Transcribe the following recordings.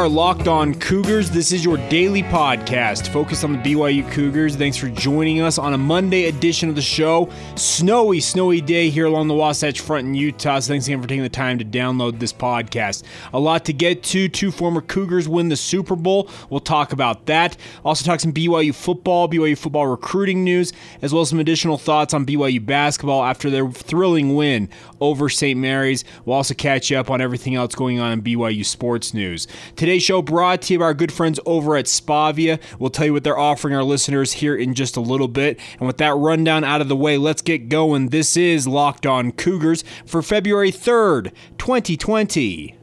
are Locked On Cougars. This is your daily podcast focused on the BYU Cougars. Thanks for joining us on a Monday edition of the show. Snowy, snowy day here along the Wasatch Front in Utah. So thanks again for taking the time to download this podcast. A lot to get to. Two former Cougars win the Super Bowl. We'll talk about that. Also, talk some BYU football, BYU football recruiting news, as well as some additional thoughts on BYU basketball after their thrilling win over St. Mary's. We'll also catch you up on everything else going on in BYU sports news. Today's show brought to you by our good friends over at Spavia. We'll tell you what they're offering our listeners here in just a little bit. And with that rundown out of the way, let's get going. This is Locked On Cougars for February 3rd, 2020.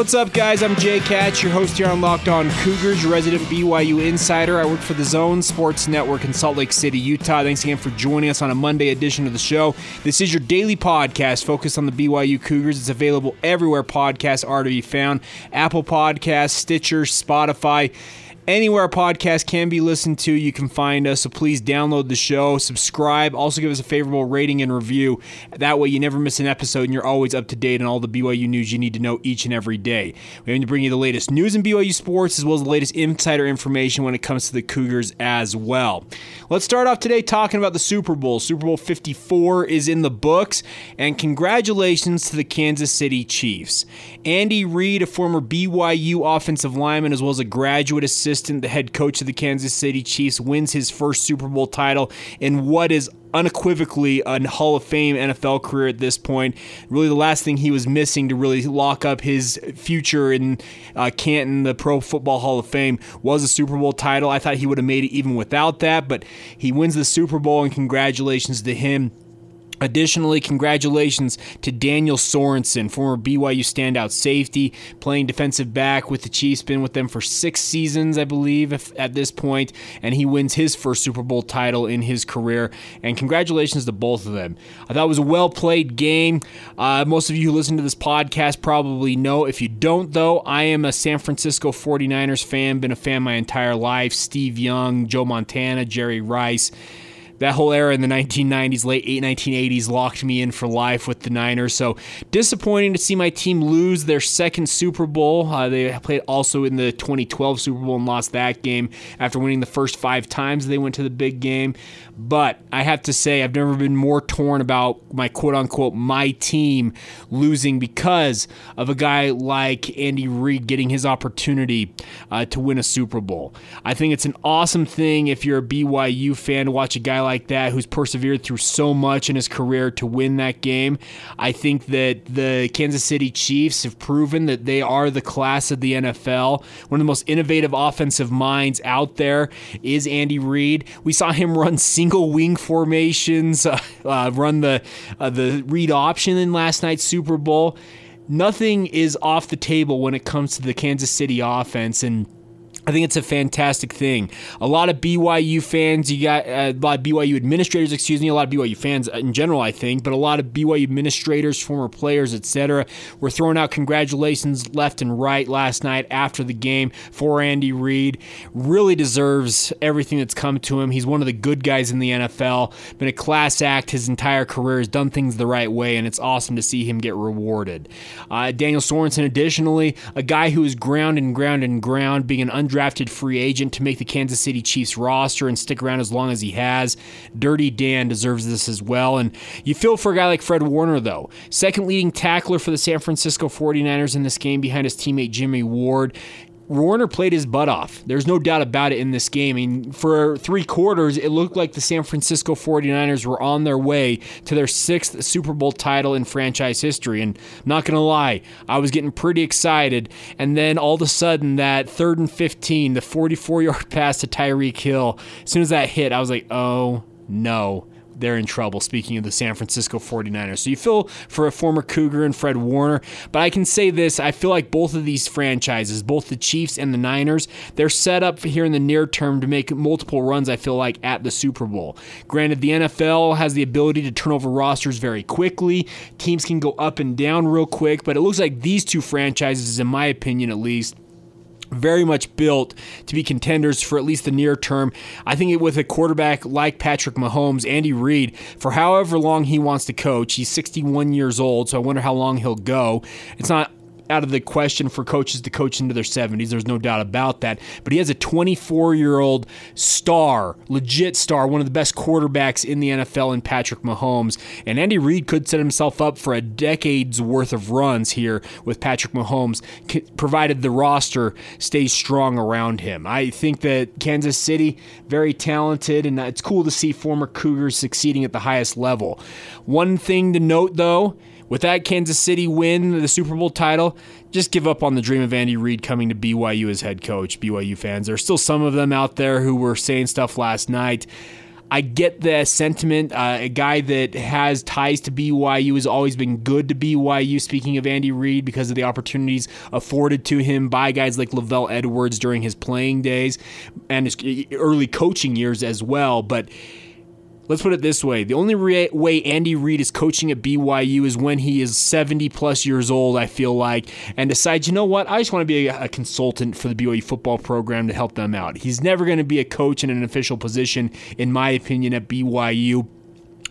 What's up, guys? I'm Jake Hatch, your host here on Locked On Cougars, resident BYU insider. I work for the Zone Sports Network in Salt Lake City, Utah. Thanks again for joining us on a Monday edition of the show. This is your daily podcast focused on the BYU Cougars. It's available everywhere podcasts are to be found Apple Podcasts, Stitcher, Spotify. Anywhere a podcast can be listened to, you can find us. So please download the show, subscribe, also give us a favorable rating and review. That way, you never miss an episode and you're always up to date on all the BYU news you need to know each and every day. We aim to bring you the latest news in BYU sports as well as the latest insider information when it comes to the Cougars as well. Let's start off today talking about the Super Bowl. Super Bowl 54 is in the books, and congratulations to the Kansas City Chiefs. Andy Reid, a former BYU offensive lineman as well as a graduate assistant assistant, the head coach of the Kansas City Chiefs, wins his first Super Bowl title in what is unequivocally a Hall of Fame NFL career at this point. Really, the last thing he was missing to really lock up his future in uh, Canton, the Pro Football Hall of Fame, was a Super Bowl title. I thought he would have made it even without that, but he wins the Super Bowl, and congratulations to him. Additionally, congratulations to Daniel Sorensen, former BYU standout safety, playing defensive back with the Chiefs, been with them for six seasons, I believe, at this point, and he wins his first Super Bowl title in his career. And congratulations to both of them. I thought it was a well played game. Uh, most of you who listen to this podcast probably know. If you don't, though, I am a San Francisco 49ers fan, been a fan my entire life. Steve Young, Joe Montana, Jerry Rice that whole era in the 1990s, late 1980s locked me in for life with the Niners. So disappointing to see my team lose their second Super Bowl. Uh, they played also in the 2012 Super Bowl and lost that game after winning the first five times they went to the big game. But I have to say, I've never been more torn about my quote unquote my team losing because of a guy like Andy Reid getting his opportunity uh, to win a Super Bowl. I think it's an awesome thing if you're a BYU fan to watch a guy like like that who's persevered through so much in his career to win that game. I think that the Kansas City Chiefs have proven that they are the class of the NFL. One of the most innovative offensive minds out there is Andy Reid. We saw him run single wing formations, uh, uh, run the uh, the read option in last night's Super Bowl. Nothing is off the table when it comes to the Kansas City offense and I think it's a fantastic thing. A lot of BYU fans, you got uh, a lot of BYU administrators, excuse me, a lot of BYU fans in general, I think, but a lot of BYU administrators, former players, etc., were throwing out congratulations left and right last night after the game for Andy Reid. Really deserves everything that's come to him. He's one of the good guys in the NFL, been a class act his entire career, has done things the right way, and it's awesome to see him get rewarded. Uh, Daniel Sorensen, additionally, a guy who is ground and ground and ground, being an undrafted free agent to make the Kansas City Chiefs roster and stick around as long as he has. Dirty Dan deserves this as well. And you feel for a guy like Fred Warner, though. Second leading tackler for the San Francisco 49ers in this game behind his teammate Jimmy Ward. Warner played his butt off. There's no doubt about it in this game. I mean, for three quarters, it looked like the San Francisco 49ers were on their way to their sixth Super Bowl title in franchise history. And not going to lie, I was getting pretty excited. And then all of a sudden, that third and 15, the 44 yard pass to Tyreek Hill, as soon as that hit, I was like, oh no they're in trouble. Speaking of the San Francisco 49ers. So you feel for a former Cougar and Fred Warner. But I can say this I feel like both of these franchises, both the Chiefs and the Niners, they're set up here in the near term to make multiple runs, I feel like, at the Super Bowl. Granted, the NFL has the ability to turn over rosters very quickly. Teams can go up and down real quick, but it looks like these two franchises, in my opinion at least, very much built to be contenders for at least the near term. I think with a quarterback like Patrick Mahomes, Andy Reid, for however long he wants to coach, he's 61 years old, so I wonder how long he'll go. It's not out of the question for coaches to coach into their 70s. There's no doubt about that. But he has a 24 year old star, legit star, one of the best quarterbacks in the NFL in Patrick Mahomes. And Andy Reid could set himself up for a decade's worth of runs here with Patrick Mahomes, provided the roster stays strong around him. I think that Kansas City, very talented, and it's cool to see former Cougars succeeding at the highest level. One thing to note, though, with that Kansas City win, the Super Bowl title, just give up on the dream of Andy Reid coming to BYU as head coach. BYU fans, there's still some of them out there who were saying stuff last night. I get the sentiment. Uh, a guy that has ties to BYU has always been good to BYU. Speaking of Andy Reid, because of the opportunities afforded to him by guys like LaVell Edwards during his playing days and his early coaching years as well. But let's put it this way the only re- way Andy Reid is coaching at BYU is when he is 70 plus years old, I feel like, and decides, you know what, I just want to be a, a consultant for the BYU football program to help them out. He's never going to be a coach in an official position, in my opinion, at BYU.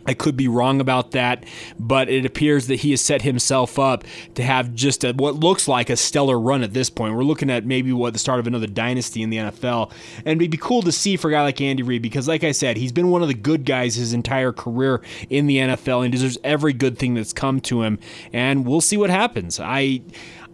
I could be wrong about that, but it appears that he has set himself up to have just a, what looks like a stellar run at this point. We're looking at maybe what the start of another dynasty in the NFL, and it'd be cool to see for a guy like Andy Reid because, like I said, he's been one of the good guys his entire career in the NFL and deserves every good thing that's come to him. And we'll see what happens. I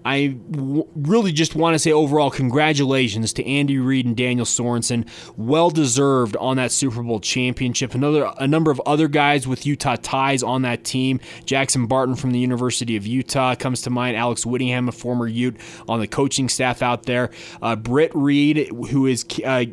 I w- really just want to say overall congratulations to Andy Reid and Daniel Sorensen. Well deserved on that Super Bowl championship. Another a number of other guys with Utah ties on that team. Jackson Barton from the University of Utah comes to mind. Alex Whittingham, a former Ute on the coaching staff out there. Uh, Britt Reid, who is uh,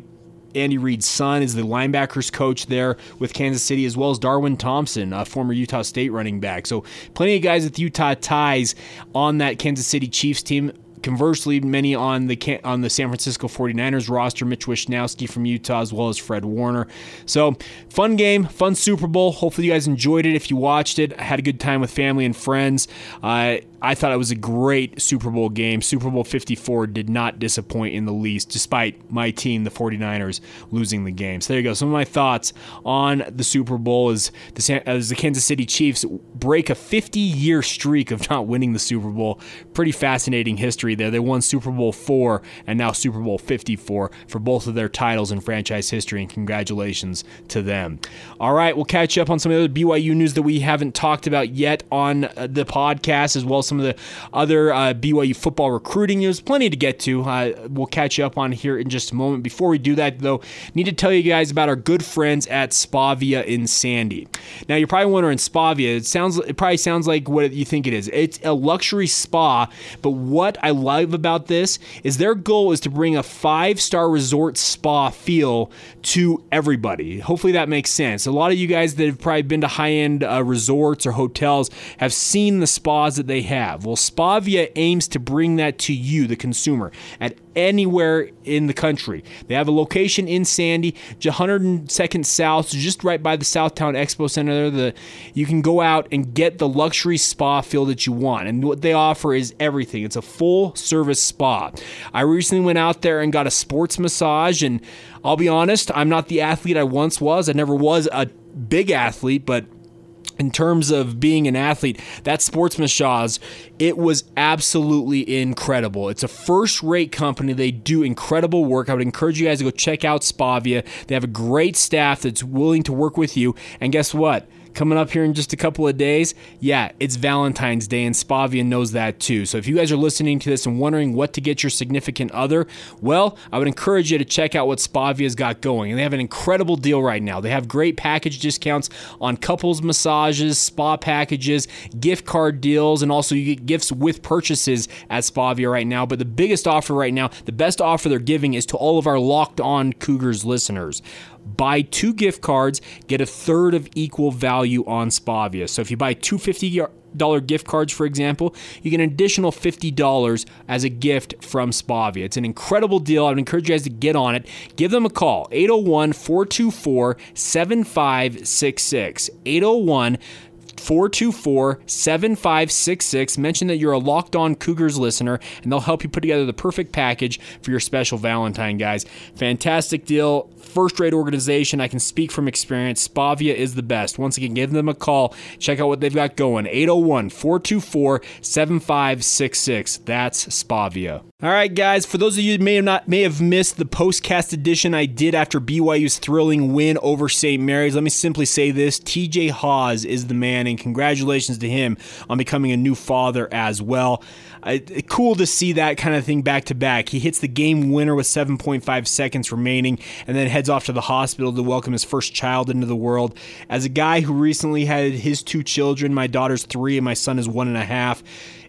Andy Reid's son is the linebackers coach there with Kansas City, as well as Darwin Thompson, a former Utah State running back. So plenty of guys with Utah ties on that Kansas City Chiefs team. Conversely, many on the on the San Francisco 49ers roster, Mitch Wishnowsky from Utah, as well as Fred Warner. So, fun game, fun Super Bowl. Hopefully, you guys enjoyed it. If you watched it, had a good time with family and friends. Uh, I thought it was a great Super Bowl game. Super Bowl 54 did not disappoint in the least, despite my team, the 49ers, losing the game. So there you go. Some of my thoughts on the Super Bowl as the, as uh, the Kansas City Chiefs break a 50 year streak of not winning the Super Bowl. Pretty fascinating history there. They won Super Bowl 4 and now Super Bowl 54 for both of their titles in franchise history, and congratulations to them. All right, we'll catch up on some of the BYU news that we haven't talked about yet on uh, the podcast, as well as some of the other uh, BYU football recruiting news. Plenty to get to. Uh, we'll catch you up on here in just a moment. Before we do that, though, need to tell you guys about our good friends at Spavia in Sandy. Now, you're probably wondering, Spavia. It sounds. It probably sounds like what you think it is. It's a luxury spa, but what I love about this is their goal is to bring a five-star resort spa feel to everybody. Hopefully, that makes sense. A lot of you guys that have probably been to high-end uh, resorts or hotels have seen the spas that they have have. Well, Spavia aims to bring that to you, the consumer, at anywhere in the country. They have a location in Sandy, 102nd South, just right by the South Towne Expo Center. There, the you can go out and get the luxury spa feel that you want, and what they offer is everything. It's a full service spa. I recently went out there and got a sports massage, and I'll be honest, I'm not the athlete I once was. I never was a big athlete, but in terms of being an athlete, that sports massage, it was absolutely incredible. It's a first rate company. They do incredible work. I would encourage you guys to go check out Spavia. They have a great staff that's willing to work with you. And guess what? Coming up here in just a couple of days, yeah, it's Valentine's Day, and Spavia knows that too. So if you guys are listening to this and wondering what to get your significant other, well, I would encourage you to check out what Spavia's got going. And they have an incredible deal right now. They have great package discounts on couples massages, spa packages, gift card deals, and also you get gifts with purchases at Spavia right now. But the biggest offer right now, the best offer they're giving is to all of our locked on Cougars listeners. Buy two gift cards, get a third of equal value on Spavia. So if you buy two dollar gift cards, for example, you get an additional $50 as a gift from Spavia. It's an incredible deal. I would encourage you guys to get on it. Give them a call 801 424 7566. 801 424 7566. Mention that you're a Locked On Cougars listener, and they'll help you put together the perfect package for your special Valentine, guys. Fantastic deal. First rate organization. I can speak from experience. Spavia is the best. Once again, give them a call. Check out what they've got going. 801 424 7566. That's Spavia. All right, guys. For those of you who may have not may have missed the postcast edition I did after BYU's thrilling win over St. Mary's, let me simply say this: TJ Haws is the man, and congratulations to him on becoming a new father as well. Uh, cool to see that kind of thing back to back. He hits the game winner with 7.5 seconds remaining, and then heads off to the hospital to welcome his first child into the world. As a guy who recently had his two children, my daughter's three and my son is one and a half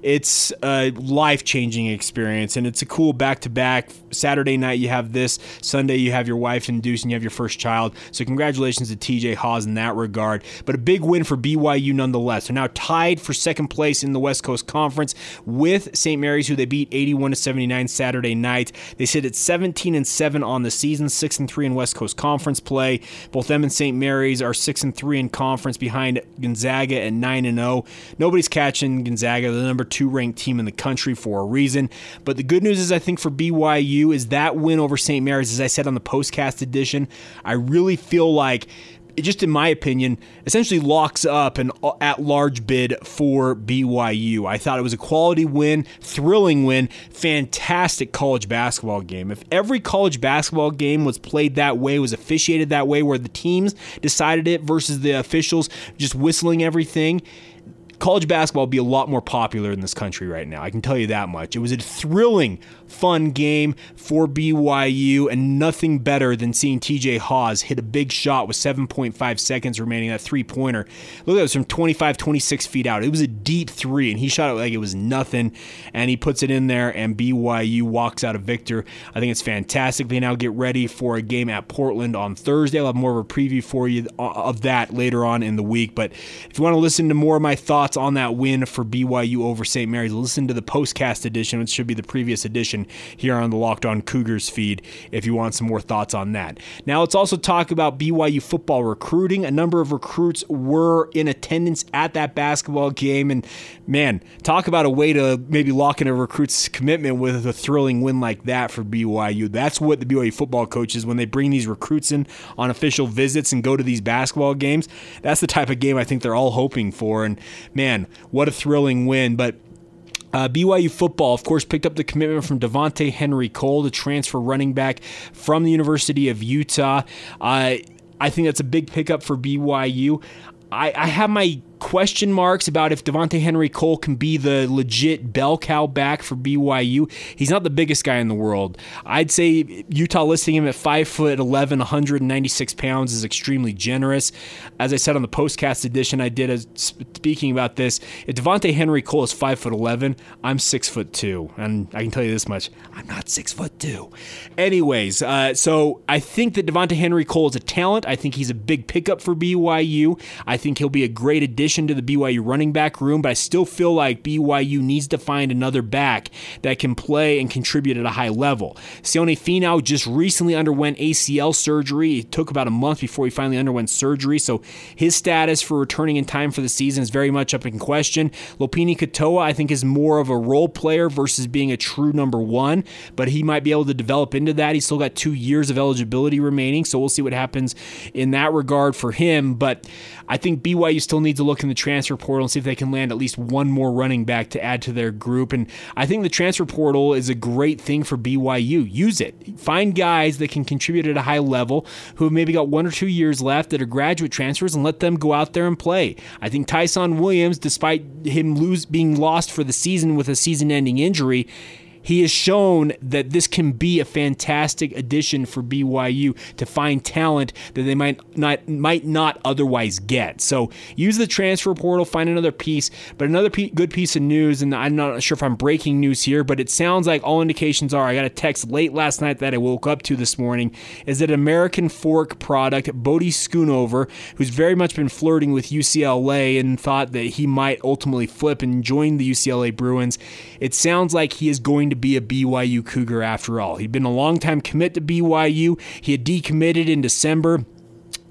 it's a life changing experience, and it's a cool back to back. Saturday night, you have this. Sunday, you have your wife induced and you have your first child. So, congratulations to TJ Haws in that regard. But a big win for BYU nonetheless. They're now tied for second place in the West Coast Conference with St. Mary's, who they beat 81 to 79 Saturday night. They sit at 17 and 7 on the season, 6 and 3 in West Coast Conference play. Both them and St. Mary's are 6 and 3 in conference behind Gonzaga at 9 and 0. Nobody's catching Gonzaga, the number two ranked team in the country for a reason. But the good news is, I think, for BYU is that win over St. Mary's, as I said on the postcast edition, I really feel like it just in my opinion, essentially locks up an at large bid for BYU. I thought it was a quality win, thrilling win, fantastic college basketball game. If every college basketball game was played that way, was officiated that way, where the teams decided it versus the officials just whistling everything, college basketball would be a lot more popular in this country right now. I can tell you that much. It was a thrilling, fun game for BYU, and nothing better than seeing TJ Haws hit a big shot with 7.5 seconds remaining, that three pointer. Look, it was from 25, 26 feet out. It was a deep three, and he shot it like it was nothing, and he puts it in there, and BYU walks out a victor. I think it's fantastic. They now get ready for a game at Portland on Thursday. I'll have more of a preview for you uh, of that later on in the week. But if you want to listen to more of my thoughts on that win for BYU over St. Mary's, listen to the postcast edition, which should be the previous edition here on the Locked On Cougars feed if you want some more thoughts on that. Now, let's also talk about BYU football recruiting. A number of recruits were in attendance at that basketball game, and man, talk about a way to maybe lock in a recruit's commitment with a thrilling win like that for BYU. That's what the BYU football coaches, when they bring these recruits in on official visits and go to these basketball games, that's the type of game I think they're all hoping for. And man, what a thrilling win. But uh, BYU football, of course, picked up the commitment from Devonte Henry Cole, the transfer running back from the University of Utah. Uh, I think that's a big pickup for BYU. I, I have my question marks about if Devonte Henry Cole can be the legit bell cow back for BYU. He's not the biggest guy in the world. I'd say Utah listing him at 5 foot 11, 196 pounds is extremely generous. As I said on the postcast edition I did as speaking about this, if Devonte Henry Cole is 5 foot 11, I'm 6 foot 2. And I can tell you this much, I'm not 6 foot 2. Anyways, uh, so I think that Devonte Henry Cole is a talent. I think he's a big pickup for BYU. I think he'll be a great addition addition to the BYU running back room, but I still feel like BYU needs to find another back that can play and contribute at a high level. Sione Finau just recently underwent ACL surgery. It took about a month before he finally underwent surgery, so his status for returning in time for the season is very much up in question. Lopini Katoa, I think, is more of a role player versus being a true number one, but he might be able to develop into that. He's still got two years of eligibility remaining, so we'll see what happens in that regard for him. But I think BYU still needs to look in the transfer portal and see if they can land at least one more running back to add to their group. And I think the transfer portal is a great thing for BYU. Use it. Find guys that can contribute at a high level who have maybe got one or two years left that are graduate transfers and let them go out there and play. I think Tyson Williams, despite him lose being lost for the season with a season-ending injury, he has shown that this can be a fantastic addition for BYU to find talent that they might not might not otherwise get. So use the transfer portal, find another piece. But another p- good piece of news, and I'm not sure if I'm breaking news here, but it sounds like all indications are. I got a text late last night that I woke up to this morning. Is that American Fork product Bodie Schoonover, who's very much been flirting with UCLA and thought that he might ultimately flip and join the UCLA Bruins. It sounds like he is going to to be a BYU Cougar after all. He'd been a long time commit to BYU. He had decommitted in December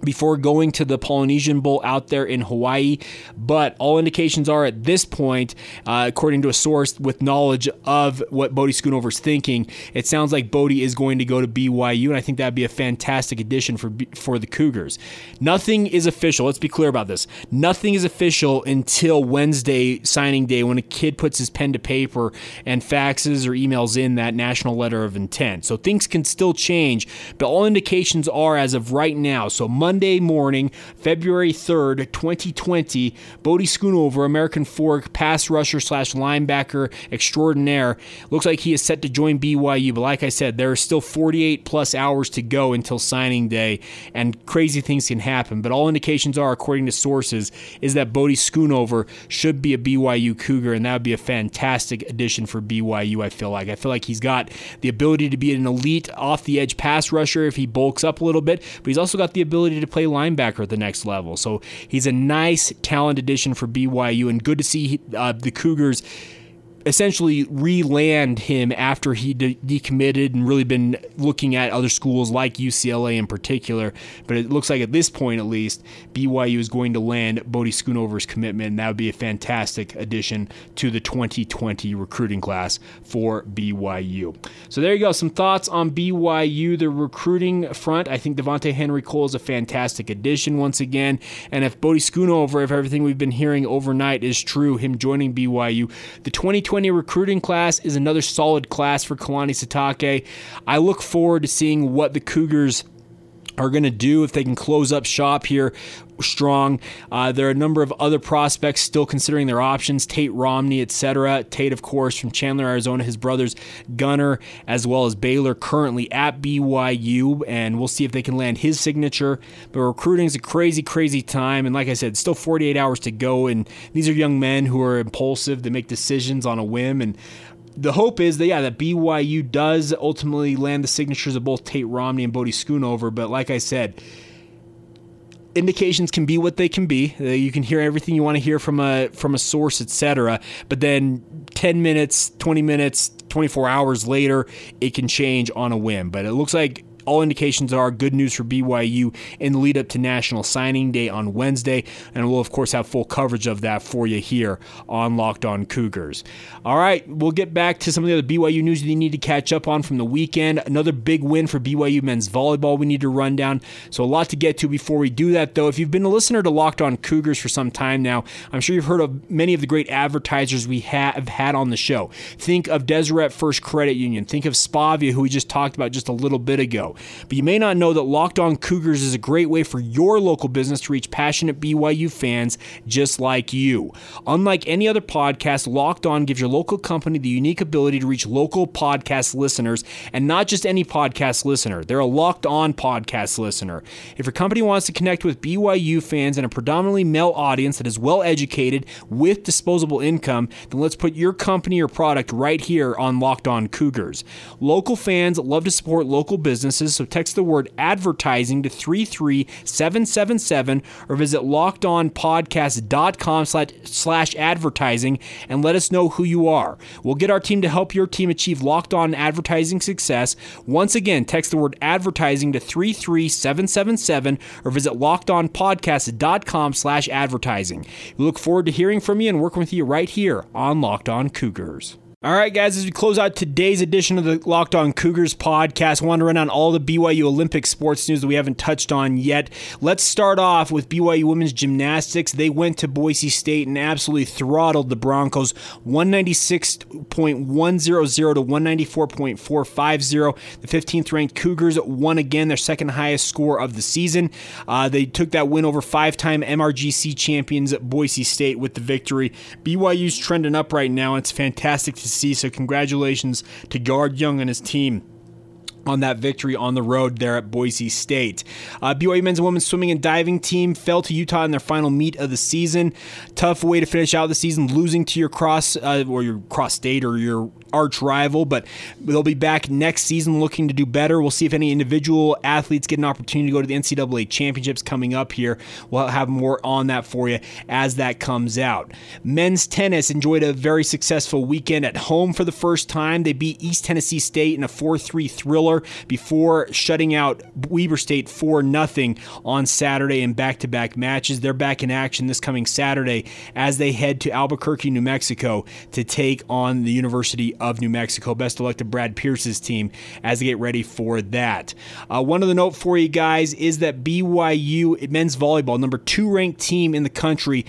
before going to the Polynesian Bowl out there in Hawaii. But all indications are at this point, uh, according to a source with knowledge of what Bodie Schoonover's thinking, it sounds like Bodie is going to go to BYU, and I think that'd be a fantastic addition for for the Cougars. Nothing is official. Let's be clear about this. Nothing is official until Wednesday signing day when a kid puts his pen to paper and faxes or emails in that national letter of intent. So things can still change, but all indications are as of right now. So Monday Monday morning, February 3rd, 2020, Bodie Schoonover, American Fork pass rusher slash linebacker extraordinaire, looks like he is set to join BYU. But like I said, there are still 48 plus hours to go until signing day, and crazy things can happen. But all indications are, according to sources, is that Bodie Schoonover should be a BYU Cougar, and that would be a fantastic addition for BYU. I feel like I feel like he's got the ability to be an elite off the edge pass rusher if he bulks up a little bit, but he's also got the ability to play linebacker at the next level. So he's a nice talent addition for BYU, and good to see uh, the Cougars essentially re-land him after he de- decommitted and really been looking at other schools like UCLA in particular. But it looks like at this point, at least, BYU is going to land Bodie Schoonover's commitment, and that would be a fantastic addition to the 2020 recruiting class for BYU. So there you go. Some thoughts on BYU, the recruiting front. I think Devontae Henry Cole is a fantastic addition once again. And if Bodie Schoonover, if everything we've been hearing overnight is true, him joining BYU, the 2020 2020 recruiting class is another solid class for Kalani Sitake. I look forward to seeing what the Cougars are going to do if they can close up shop here strong. Uh, there are a number of other prospects still considering their options, Tate Romney, etc. Tate, of course, from Chandler, Arizona, his brothers Gunner, as well as Baylor, currently at BYU, and we'll see if they can land his signature. But recruiting is a crazy, crazy time, and like I said, still 48 hours to go, and these are young men who are impulsive, they make decisions on a whim, and the hope is that yeah that BYU does ultimately land the signatures of both Tate Romney and Bodie Schoonover. But like I said, indications can be what they can be. Uh, you can hear everything you want to hear from a from a source, etc. But then 10 minutes, 20 minutes, 24 hours later, it can change on a whim. But it looks like all indications are good news for BYU in the lead up to National Signing Day on Wednesday, and we'll of course have full coverage of that for you here on Locked On Cougars. All right, we'll get back to some of the other BYU news that you need to catch up on from the weekend. Another big win for BYU men's volleyball we need to run down. So a lot to get to before we do that, though. If you've been a listener to Locked On Cougars for some time now, I'm sure you've heard of many of the great advertisers we have had on the show. Think of Deseret First Credit Union. Think of Spavia, who we just talked about just a little bit ago. But you may not know that Locked On Cougars is a great way for your local business to reach passionate BYU fans just like you. Unlike any other podcast, Locked On gives your local company the unique ability to reach local podcast listeners and not just any podcast listener. They're a Locked On podcast listener. If your company wants to connect with BYU fans and a predominantly male audience that is well educated with disposable income, then let's put your company or product right here on Locked On Cougars. Local fans love to support local businesses, so text the word advertising to 33777 or visit lockedonpodcast.com slash advertising and let us know who you are. We'll get our team to help your team achieve locked on advertising success. Once again, text the word advertising to 33777 or visit lockedonpodcast.com slash advertising. We look forward to hearing from you and working with you right here on Locked On Cougars. All right, guys, as we close out today's edition of the Locked On Cougars podcast, I want to run on all the BYU Olympic sports news that we haven't touched on yet. Let's start off with BYU women's gymnastics. They went to Boise State and absolutely throttled the Broncos 196.100 to 194.450. The 15th ranked Cougars won again, their second highest score of the season. Uh, they took that win over five time MRGC champions Boise State with the victory. BYU's trending up right now. It's fantastic to see. So, congratulations to Guard Young and his team on that victory on the road there at Boise State. Uh, BYU men's and women's swimming and diving team fell to Utah in their final meet of the season. Tough way to finish out the season, losing to your cross uh, or your cross state or your arch rival, but they'll be back next season looking to do better. We'll see if any individual athletes get an opportunity to go to the NCAA championships coming up here. We'll have more on that for you as that comes out. Men's tennis enjoyed a very successful weekend at home for the first time. They beat East Tennessee State in a 4 3 thriller before shutting out Weber State 4 0 on Saturday in back to back matches. They're back in action this coming Saturday as they head to Albuquerque, New Mexico to take on the University of New Mexico. Best of luck to Brad Pearce's team as they get ready for that. Uh, one of the note for you guys is that BYU men's volleyball, number two ranked team in the country,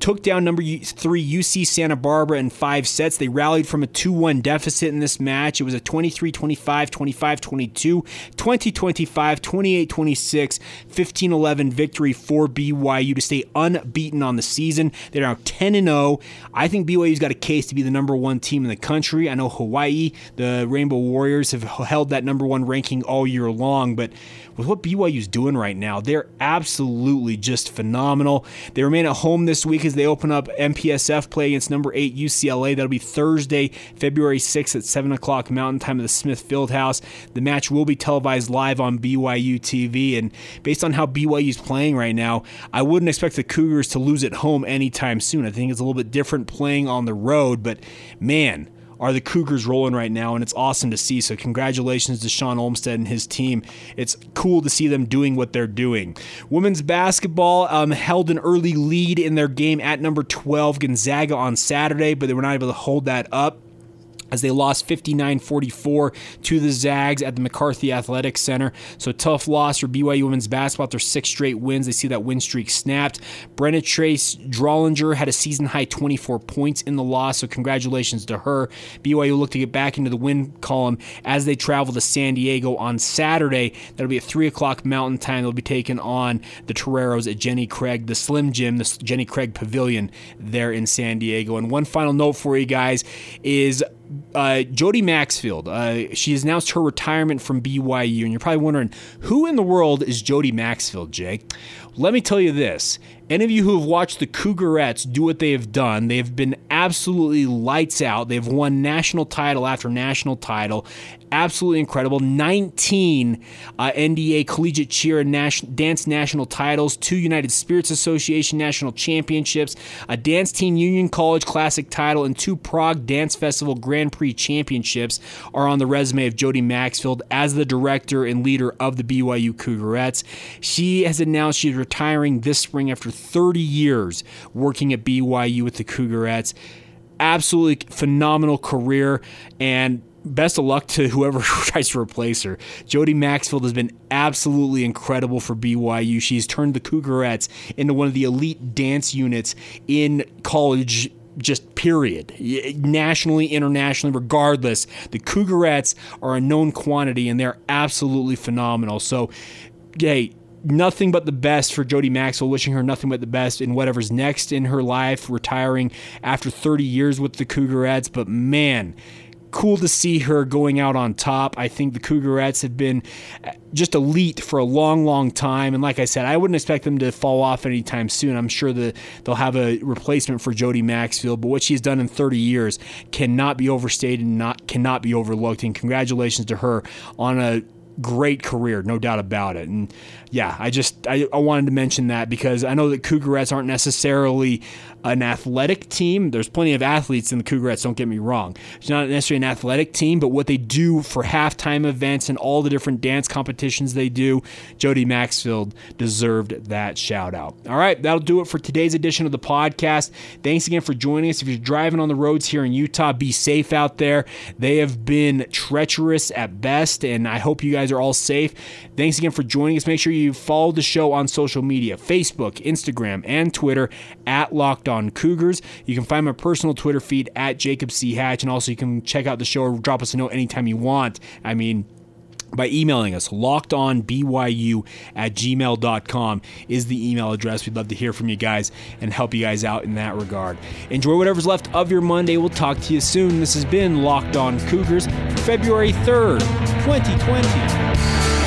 took down number three UC Santa Barbara in five sets. They rallied from a 2 1 deficit in this match. It was a 23 25, 25 22, 20 25, 28 26, 15 11 victory for BYU to stay unbeaten on the season. They're now 10 0. I think BYU's got a case to be the number one team in the country. I know Hawaii, the Rainbow Warriors, have held that number one ranking all year long, but with what BYU's doing right now, they're absolutely just phenomenal. They remain at home this week as they open up MPSF play against number eight UCLA. That'll be Thursday, February 6th at 7 o'clock Mountain Time at the Smith Fieldhouse. The match will be televised live on BYU TV, and based on how BYU's playing right now, I wouldn't expect the Cougars to lose at home anytime soon. I think it's a little bit different playing on the road, but man, are the Cougars rolling right now, and it's awesome to see. So, congratulations to Shawn Olmstead and his team. It's cool to see them doing what they're doing. Women's basketball um, held an early lead in their game at number 12 Gonzaga on Saturday, but they were not able to hold that up as they lost 59-44 to the Zags at the McCarthy Athletic Center. So tough loss for BYU women's basketball after six straight wins. They see that win streak snapped. Brenna Chase Drollinger had a season high 24 points in the loss, so congratulations to her. BYU look to get back into the win column as they travel to San Diego on Saturday. That'll be at 3 o'clock Mountain Time. They'll be taking on the Toreros at Jenny Craig, the Slim Gym, the Jenny Craig Pavilion there in San Diego. And one final note for you guys is uh, Jody Maxfield. Uh, she has announced her retirement from BYU, and you're probably wondering who in the world is Jody Maxfield, Jake? Let me tell you this. Any of you who have watched the Cougarettes do what they have done, they have been absolutely lights out. They've won national title after national title. Absolutely incredible. 19 uh, NDA collegiate cheer and nas- dance national titles, two United Spirits Association national championships, a dance team Union College classic title, and two Prague Dance Festival Grand Prix championships are on the resume of Jody Maxfield as the director and leader of the BYU Cougarettes. She has announced she's this spring after 30 years working at BYU with the Cougarettes. Absolutely phenomenal career and best of luck to whoever tries to replace her. Jody Maxfield has been absolutely incredible for BYU. She's turned the Cougarettes into one of the elite dance units in college just period nationally internationally regardless the cougarettes are a known quantity and they're absolutely phenomenal so hey nothing but the best for Jody Maxfield, wishing her nothing but the best in whatever's next in her life, retiring after 30 years with the Cougarettes. But man, cool to see her going out on top. I think the Cougarettes have been uh, just elite for a long, long time. And like I said, I wouldn't expect them to fall off anytime soon. I'm sure that they'll have a replacement for Jody Maxfield, but what she's done in 30 years cannot be overstated and not cannot be overlooked. And congratulations to her on a great career, no doubt about it. And yeah, I just I, I wanted to mention that because I know that Cougarettes aren't necessarily an athletic team. There's plenty of athletes in the Cougarettes, don't get me wrong. It's not necessarily an athletic team, but what they do for halftime events and all the different dance competitions they do, Jody Maxfield deserved that shout out. All right, that'll do it for today's edition of the podcast. Thanks again for joining us. If you're driving on the roads here in Utah, be safe out there. They have been treacherous at best, and I hope you guys are all safe. Thanks again for joining us. Make sure you follow the show on social media Facebook, Instagram, and Twitter at Locked On Cougars. You can find my personal Twitter feed at Jacob C. Hatch, and also you can check out the show or drop us a note anytime you want. I mean, by emailing us lockedonbyu at gmail.com is the email address. We'd love to hear from you guys and help you guys out in that regard. Enjoy whatever's left of your monday. We'll talk to you soon. This has been locked on cougars february 3rd 2020